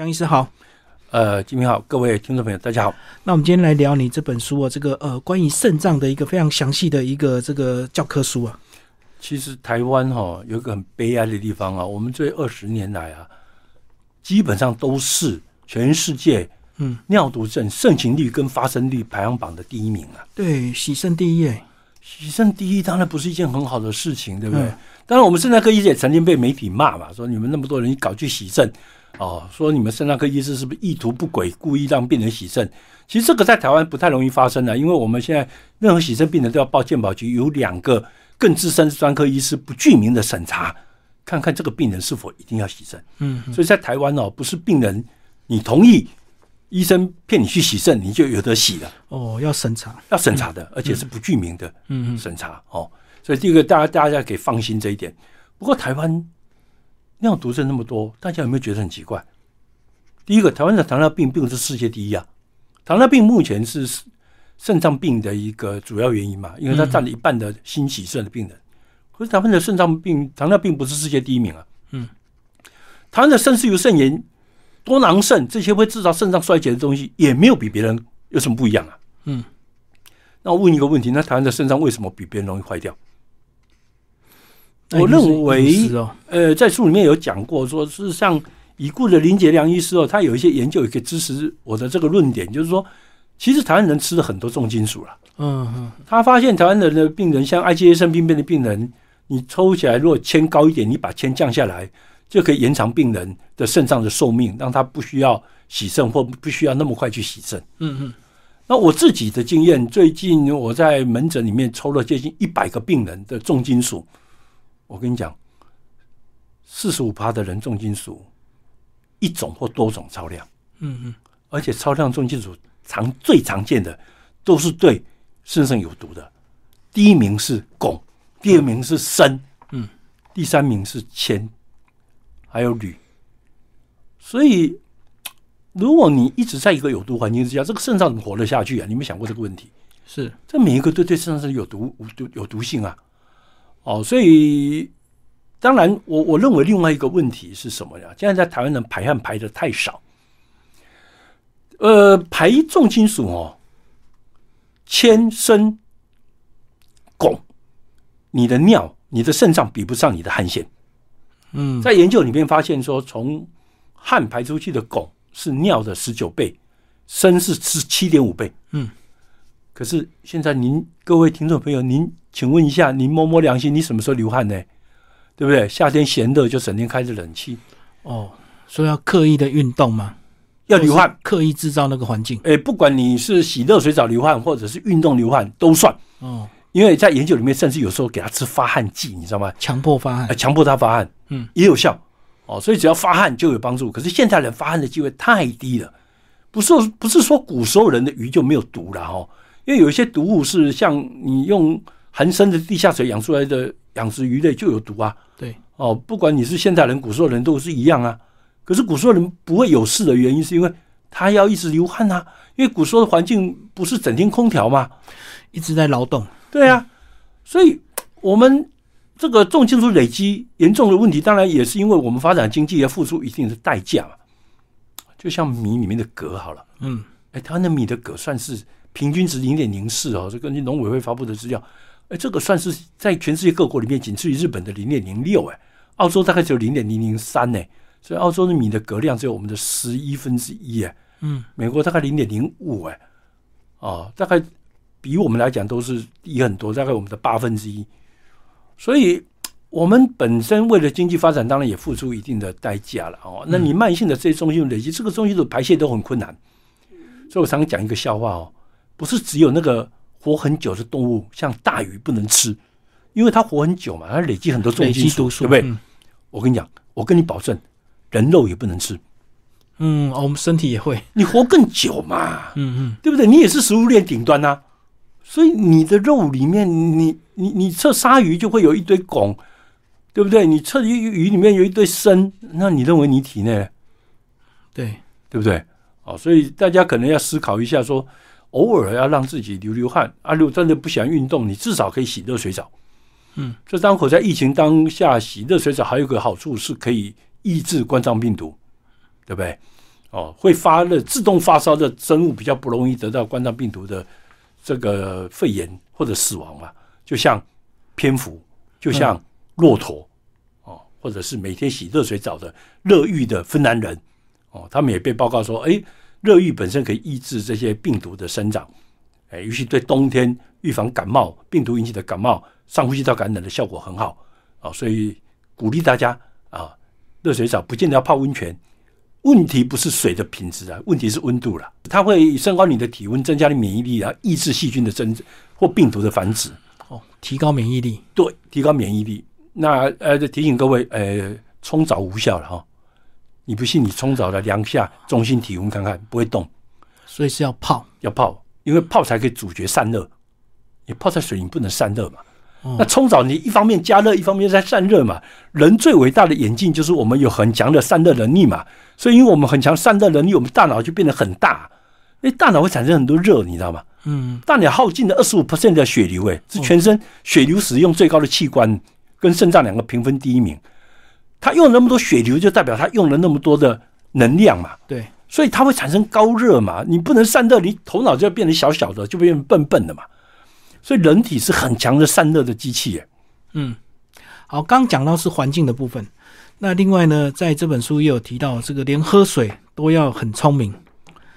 江医师好，呃，金明好，各位听众朋友，大家好。那我们今天来聊你这本书啊，这个呃关于肾脏的一个非常详细的一个这个教科书啊。其实台湾哈有一个很悲哀的地方啊，我们这二十年来啊，基本上都是全世界嗯尿毒症盛行率跟发生率排行榜的第一名啊。对，喜肾第一哎，喜肾第一当然不是一件很好的事情，对不对？嗯当然，我们肾脏科医生也曾经被媒体骂嘛，说你们那么多人搞去洗肾，哦，说你们肾脏科医师是不是意图不轨，故意让病人洗肾？其实这个在台湾不太容易发生的，因为我们现在任何洗肾病人都要报健保局，有两个更资深的专科医师不具名的审查，看看这个病人是否一定要洗肾。嗯所以在台湾哦，不是病人你同意医生骗你去洗肾，你就有得洗了，哦要审查，要审查的，而且是不具名的。嗯嗯审查哦，所以第一个大家大家可以放心这一点。不过台湾尿毒症那么多，大家有没有觉得很奇怪？第一个，台湾的糖尿病并不是世界第一啊，糖尿病目前是肾脏病的一个主要原因嘛，因为它占了一半的新起肾的病人。可是台湾的肾脏病、糖尿病不是世界第一名啊。嗯，台湾的肾丝瘤、肾炎、多囊肾这些会制造肾脏衰竭的东西，也没有比别人有什么不一样啊。嗯，那我问一个问题：那台湾的肾脏为什么比别人容易坏掉？我认为哦，呃，在书里面有讲过，说事实上，已故的林杰良医师哦，他有一些研究也可以支持我的这个论点，就是说，其实台湾人吃了很多重金属了。嗯嗯他发现台湾人的病人，像 IgA 肾病变的病人，你抽起来如果铅高一点，你把铅降下来，就可以延长病人的肾脏的寿命，让他不需要洗肾或不需要那么快去洗肾。嗯嗯那我自己的经验，最近我在门诊里面抽了接近一百个病人的重金属，我跟你讲，四十五趴的人重金属一种或多种超量，嗯嗯而且超量重金属常最常见的都是对肾上有毒的。第一名是汞，第二名是砷，嗯，第三名是铅，还有铝。所以，如果你一直在一个有毒环境之下，这个肾脏怎么活得下去啊？你有没有想过这个问题？是这每一个都对肾脏是有毒、无毒、有毒性啊。哦，所以当然我，我认为另外一个问题是什么呀？现在在台湾人排汗排的太少，呃，排重金属哦，铅、砷、汞，你的尿、你的肾脏比不上你的汗腺。嗯在研究里面发现说，从汗排出去的汞是尿的十九倍，砷是十七点五倍。嗯，可是现在您各位听众朋友，您请问一下，您摸摸良心，你什么时候流汗呢？对不对？夏天闲的就整天开着冷气，哦，所以要刻意的运动吗，要流汗。，刻意制造那个环境哎，不管你是洗热水澡流汗，或者是运动流汗，都算。哦，因为在研究里面，甚至有时候给他吃发汗剂，你知道吗？强迫发汗呃，强迫他发汗，嗯，也有效哦。所以只要发汗就有帮助。可是现在人发汗的机会太低了，不是不是说古时候人的鱼就没有毒了哦，因为有一些毒物是像你用含砷的地下水养出来的养殖鱼类就有毒啊。对，哦，不管你是现代人、古时候人都是一样啊。可是古时候人不会有事的原因，是因为他要一直流汗啊，因为古时候的环境不是整天空调嘛。一直在劳动，对啊，所以我们这个重金属累积严重的问题，当然也是因为我们发展经济要付出一定的代价嘛。就像米里面的镉好了，嗯哎，台湾的米的镉算是平均值零点零四哦，这根据农委会发布的资料，哎，这个算是在全世界各国里面仅次于日本的零点零六，哎，澳洲大概只有零点零零三呢，所以澳洲的米的格量只有我们的十一分之一，哎，嗯美国大概零点零五，哎，哦，大概比我们来讲都是低很多，大概我们的八分之一。所以，我们本身为了经济发展，当然也付出一定的代价了哦。那你慢性的这些中性累积，这个中性的排泄都很困难。所以我常常讲一个笑话哦，不是只有那个活很久的动物，像大鱼不能吃，因为它活很久嘛，它累积很多重金属，对不对？嗯我跟你讲，我跟你保证，人肉也不能吃，嗯，哦我们身体也会，你活更久嘛。嗯嗯，对不对？你也是食物链顶端呐、所以你的肉里面，你你你测鲨鱼就会有一堆汞，对不对？你测鱼鱼里面有一堆砷，那你认为你体内对，对不对？哦，所以大家可能要思考一下说偶尔要让自己流流汗啊。如果真的不喜欢运动，你至少可以洗热水澡。嗯，这当口在疫情当下洗热水澡，还有一个好处是可以抑制冠状病毒，对不对？哦，会发热、自动发烧的生物比较不容易得到冠状病毒的这个肺炎或者死亡嘛。就像蝙蝠，就像骆驼，哦，或者是每天洗热水澡的热浴的芬兰人，哦，他们也被报告说，哎，热浴本身可以抑制这些病毒的生长，哎，尤其对冬天预防感冒、病毒引起的感冒、上呼吸道感染的效果很好，啊，所以鼓励大家啊，热水澡不见得要泡温泉。问题不是水的品质啊，问题是温度了。它会升高你的体温，增加你免疫力啊，抑制细菌的增或病毒的繁殖。哦，提高免疫力。对，提高免疫力。那呃，提醒各位，呃，冲澡无效了哈。你不信，你冲澡了量下中心体温看看，不会动。所以是要泡，要泡，因为泡才可以阻绝散热。你泡在水里不能散热嘛。那冲澡，你一方面加热，一方面在散热嘛。人最伟大的眼镜就是我们有很强的散热能力嘛。所以，因为我们很强散热能力，我们大脑就变得很大。因为大脑会产生很多热，你知道吗？嗯。大脑耗尽了二十五 percent 的血流，哎，是全身血流使用最高的器官，跟肾脏两个平分第一名。它用了那么多血流，就代表它用了那么多的能量嘛。对。所以它会产生高热嘛。你不能散热，你头脑就要变成小小的，就变成笨笨的嘛。所以人体是很强的散热的机器耶。嗯，好，刚讲到是环境的部分，那另外呢，在这本书也有提到，这个连喝水都要很聪明。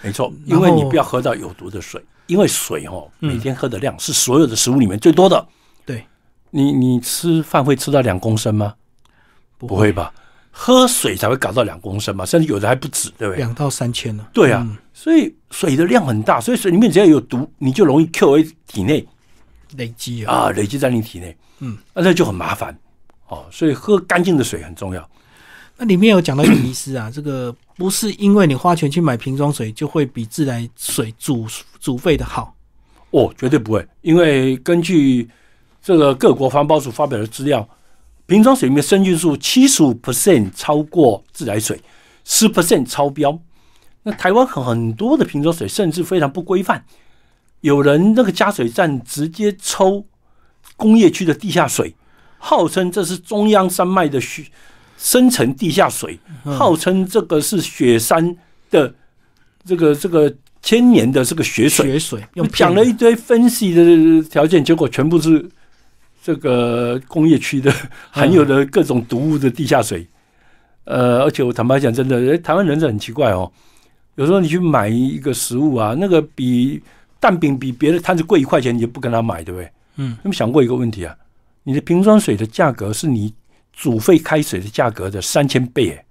没错，因为你不要喝到有毒的水，因为水哦，每天喝的量是所有的食物里面最多的。对，你你吃饭会吃到两公升吗？不会吧？喝水才会搞到两公升嘛，甚至有的还不止，对不对？两到三千呢？对啊，所以水的量很大，所以水里面只要有毒，你就容易 Q A 体内。累积啊，啊，累积在你体内，嗯，那这就很麻烦哦。所以喝干净的水很重要。那里面有讲到一个迷思啊，这个不是因为你花钱去买瓶装水就会比自来水煮煮沸的好哦，绝对不会。因为根据这个各国环保署发表的资料，瓶装水里面生菌数七十五 percent 超过自来水，十 percent 超标。那台湾很很多的瓶装水甚至非常不规范。有人那个加水站直接抽工业区的地下水，号称这是中央山脉的雪深层地下水，号称这个是雪山的这个这个千年的这个雪水。雪水用讲了一堆分析的条件，结果全部是这个工业区的 含有的各种毒物的地下水。呃，而且我坦白讲，真的，台湾人是很奇怪哦。有时候你去买一个食物啊，那个比蛋饼比别的摊子贵一块钱，你就不跟他买，对不对？嗯，有没有想过一个问题啊？你的瓶装水的价格是你煮沸开水的价格的三千倍，哎，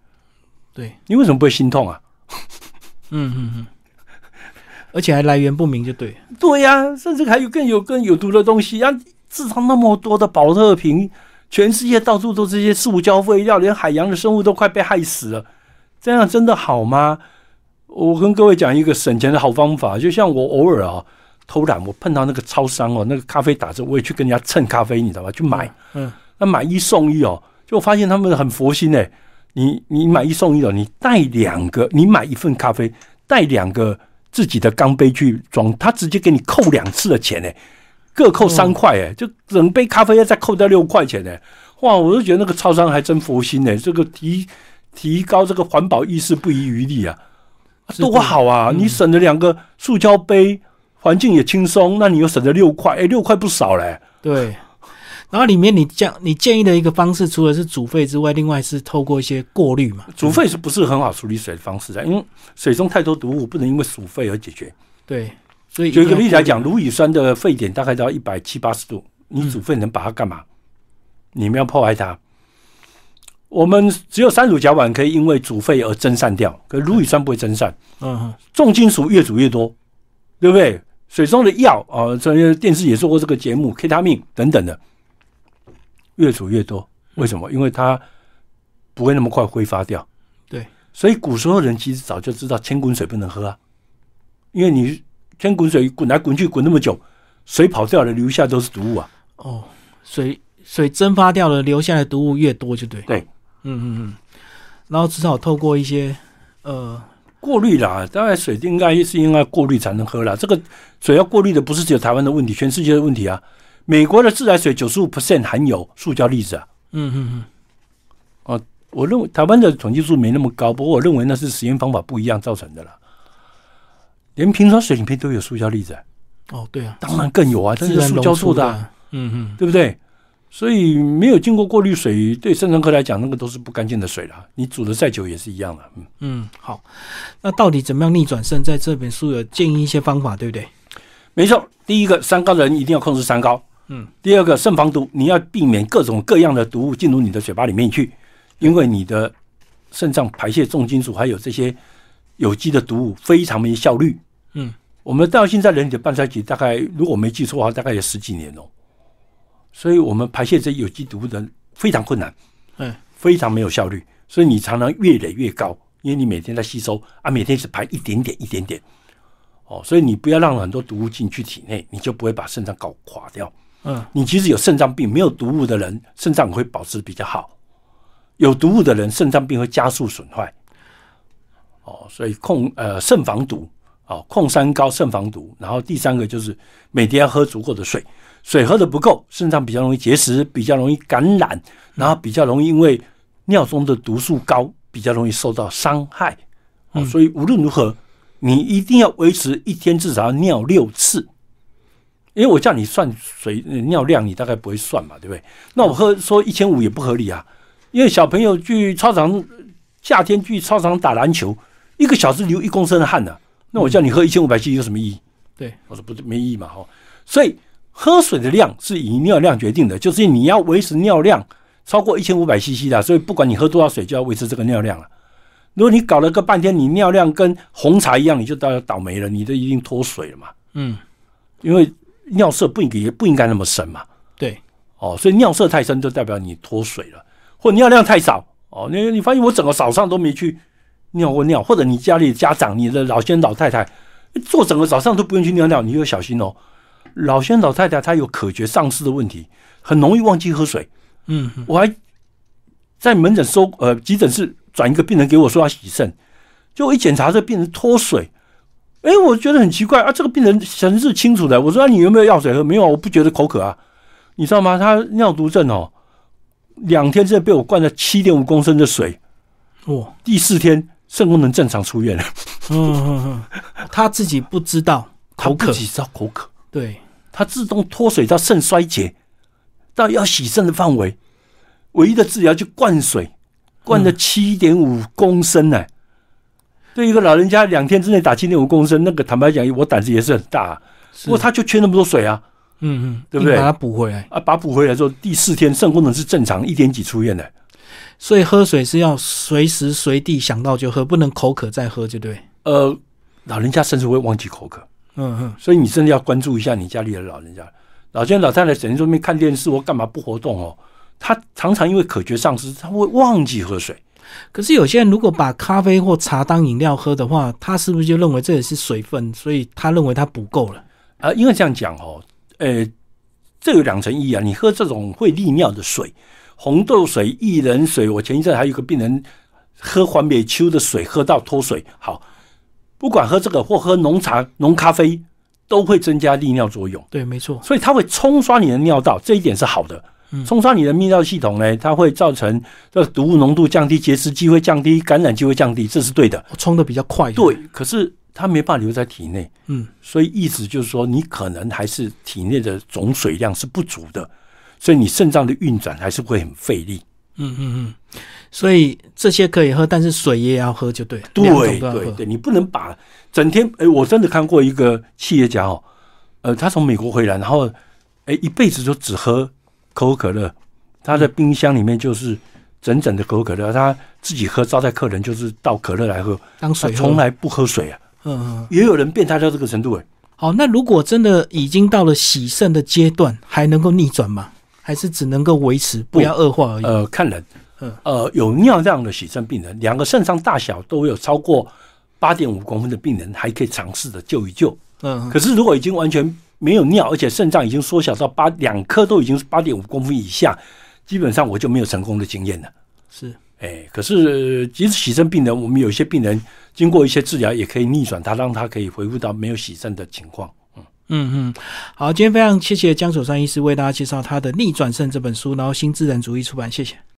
对，你为什么不会心痛啊？嗯嗯嗯，而且还来源不明，就对，对呀，甚至还有更有更有毒的东西啊！制造那么多的保特瓶，全世界到处都这些塑胶废料，连海洋的生物都快被害死了，这样真的好吗？我跟各位讲一个省钱的好方法，就像我偶尔啊偷懒，我碰到那个超商哦，那个咖啡打折，我也去跟人家蹭咖啡，你知道吧？去买，嗯，那买一送一哦，就发现他们很佛心哎，你你买一送一哦，你带两个，你买一份咖啡，带两个自己的钢杯去装，他直接给你扣两次的钱哎，各扣三块哎，就整杯咖啡要再扣掉六块钱哎，哇，我就觉得那个超商还真佛心哎，这个提提高这个环保意识不遗余力啊。多好啊！你省了两个塑胶杯，环境也轻松，那你又省了六块，哎，六块不少嘞。对。然后里面你讲你建议的一个方式，除了是煮沸之外，另外是透过一些过滤嘛？煮沸是不是很好处理水的方式啊？因为水中太多毒物，不能因为煮沸而解决。对。所以举个例子来讲，氯乙酸的沸点大概到一百七八十度，你煮沸能把它干嘛？你们要破坏它。我们只有三乳甲烷可以因为煮沸而蒸散掉，可氯乙酸不会蒸散。嗯，重金属越煮越多，对不对？水中的药啊，这些电视也做过这个节目，K 他命等等的，越煮越多。为什么？因为它不会那么快挥发掉。对，所以古时候人其实早就知道千滚水不能喝啊，因为你千滚水滚来滚去滚那么久，水跑掉了，留下都是毒物啊。哦，水水蒸发掉了，留下的毒物越多就对。对。嗯嗯嗯，然后至少透过一些呃过滤啦，当然水应该是应该过滤才能喝啦。这个水要过滤的不是只有台湾的问题，全世界的问题啊。美国的自来水九十五 percent 含有塑胶粒子啊。嗯嗯嗯。哦，我认为台湾的统计数没那么高，不过我认为那是实验方法不一样造成的啦。连瓶装水里面都有塑胶粒子，哦，对啊，当然更有啊，这是塑胶做的、啊，嗯嗯，对不对？所以没有经过过滤水，对肾脏科来讲，那个都是不干净的水了。你煮的再久也是一样的。嗯，嗯，好，那到底怎么样逆转肾？在这本书有建议一些方法，对不对？没错。第一个，三高的人一定要控制三高。嗯。第二个，肾防毒，你要避免各种各样的毒物进入你的嘴巴里面去，因为你的肾脏排泄重金属还有这些有机的毒物非常没效率。嗯，我们到现在人体的半衰期大概，如果我没记错的话，大概有十几年哦。所以我们排泄这有机毒物的非常困难，嗯，非常没有效率，所以你常常越累越高，因为你每天在吸收啊，每天只排一点点一点点，哦，所以你不要让很多毒物进去体内，你就不会把肾脏搞垮掉。嗯，你即使有肾脏病，没有毒物的人，肾脏会保持比较好；有毒物的人，肾脏病会加速损坏。哦，所以控呃肾防毒哦，控三高肾防毒，然后第三个就是每天要喝足够的水，水喝的不够，肾脏比较容易结石，比较容易感染，然后比较容易因为尿中的毒素高，比较容易受到伤害。哦，嗯所以无论如何，你一定要维持一天至少要尿六次。因为我叫你算水呃尿量，你大概不会算嘛，对不对？那我喝说一千五也不合理啊，因为小朋友去操场，夏天去操场打篮球，一个小时流一公升的汗呢、那我叫你喝一千五百 cc 有什么意义？对，我说不对，没意义嘛，哈。所以喝水的量是以尿量决定的，就是你要维持尿量超过一千五百 cc 的，所以不管你喝多少水，就要维持这个尿量了。如果你搞了个半天，你尿量跟红茶一样，你就倒倒霉了，你都一定脱水了嘛，嗯，因为尿色不应该不应该那么深嘛。对，哦，所以尿色太深就代表你脱水了，或尿量太少哦。你你发现我整个早上都没去尿过尿，或者你家里的家长、你的老先老太太坐整个早上都不用去尿尿，你就要小心哦。老先老太太她有可觉丧失的问题，很容易忘记喝水。嗯嗯我还在门诊收呃急诊室转一个病人给我说要洗肾，就我一检查这病人脱水，哎，我觉得很奇怪啊，这个病人神志清楚的，我说、啊、你有没有药水喝？没有啊，我不觉得口渴啊，你知道吗？他尿毒症哦，两天之内被我灌了七点五公升的水，哇，第四天肾功能正常出院了，嗯嗯嗯，他自己不知道口渴。他不，只知道口渴，对，他自动脱水到肾衰竭，到要洗肾的范围，唯一的治疗就灌水，灌了七点五公升呢、对一个老人家两天之内打七点五公升，那个坦白讲，我胆子也是很大、啊。不过他就缺那么多水啊，嗯嗯，对不对？把它补回来。啊，把它补回来之后，第四天肾功能是正常，一点几出院的。所以喝水是要随时随地想到就喝，不能口渴再喝，就对。呃，老人家甚至会忘记口渴，嗯嗯，所以你真的要关注一下你家里的老人家。老先生、老太太整天在那边看电视或干嘛不活动哦，他常常因为口觉丧失，他会忘记喝水。可是有些人如果把咖啡或茶当饮料喝的话，他是不是就认为这也是水分，所以他认为他补够了？啊，因为这样讲哦，呃，这有两层意义啊。你喝这种会利尿的水，红豆水、薏仁水，我前一阵还有一个病人喝黄美秋的水，喝到脱水。好，不管喝这个或喝浓茶、浓咖啡，都会增加利尿作用，对，没错。所以它会冲刷你的尿道，这一点是好的。嗯冲刷你的泌尿系统呢，它会造成这个毒物浓度降低，结石机会降低，感染机会降低，这是对的。我冲的比较快。对，可是它没办法留在体内。嗯，所以意思就是说，你可能还是体内的总水量是不足的，所以你肾脏的运转还是会很费力。嗯嗯嗯，所以这些可以喝，但是水也要喝，就对了。对。对对，你不能把整天，哎，我真的看过一个企业家哦，呃，他从美国回来，然后哎一辈子就只喝可口可乐，他的冰箱里面就是整整的可口可乐，他自己喝，招待客人就是倒可乐来喝，他当水喝。从来不喝水啊。嗯嗯。也有人变态到这个程度，哎，好，那如果真的已经到了洗肾的阶段，还能够逆转吗？还是只能够维持，不要恶化而已？呃，看人嗯，呃，有尿量的洗肾病人，两个肾脏大小都有超过八点五公分的病人，还可以尝试的救一救。嗯，可是如果已经完全没有尿，而且肾脏已经缩小到八两颗都已经是八点五公分以下，基本上我就没有成功的经验了。是。哎，可是即使洗肾病人，我们有一些病人经过一些治疗，也可以逆转它，让它可以恢复到没有洗肾的情况。嗯嗯，好，今天非常谢谢江守山医师为大家介绍他的《逆转胜》这本书，然后新自然主义出版，谢谢。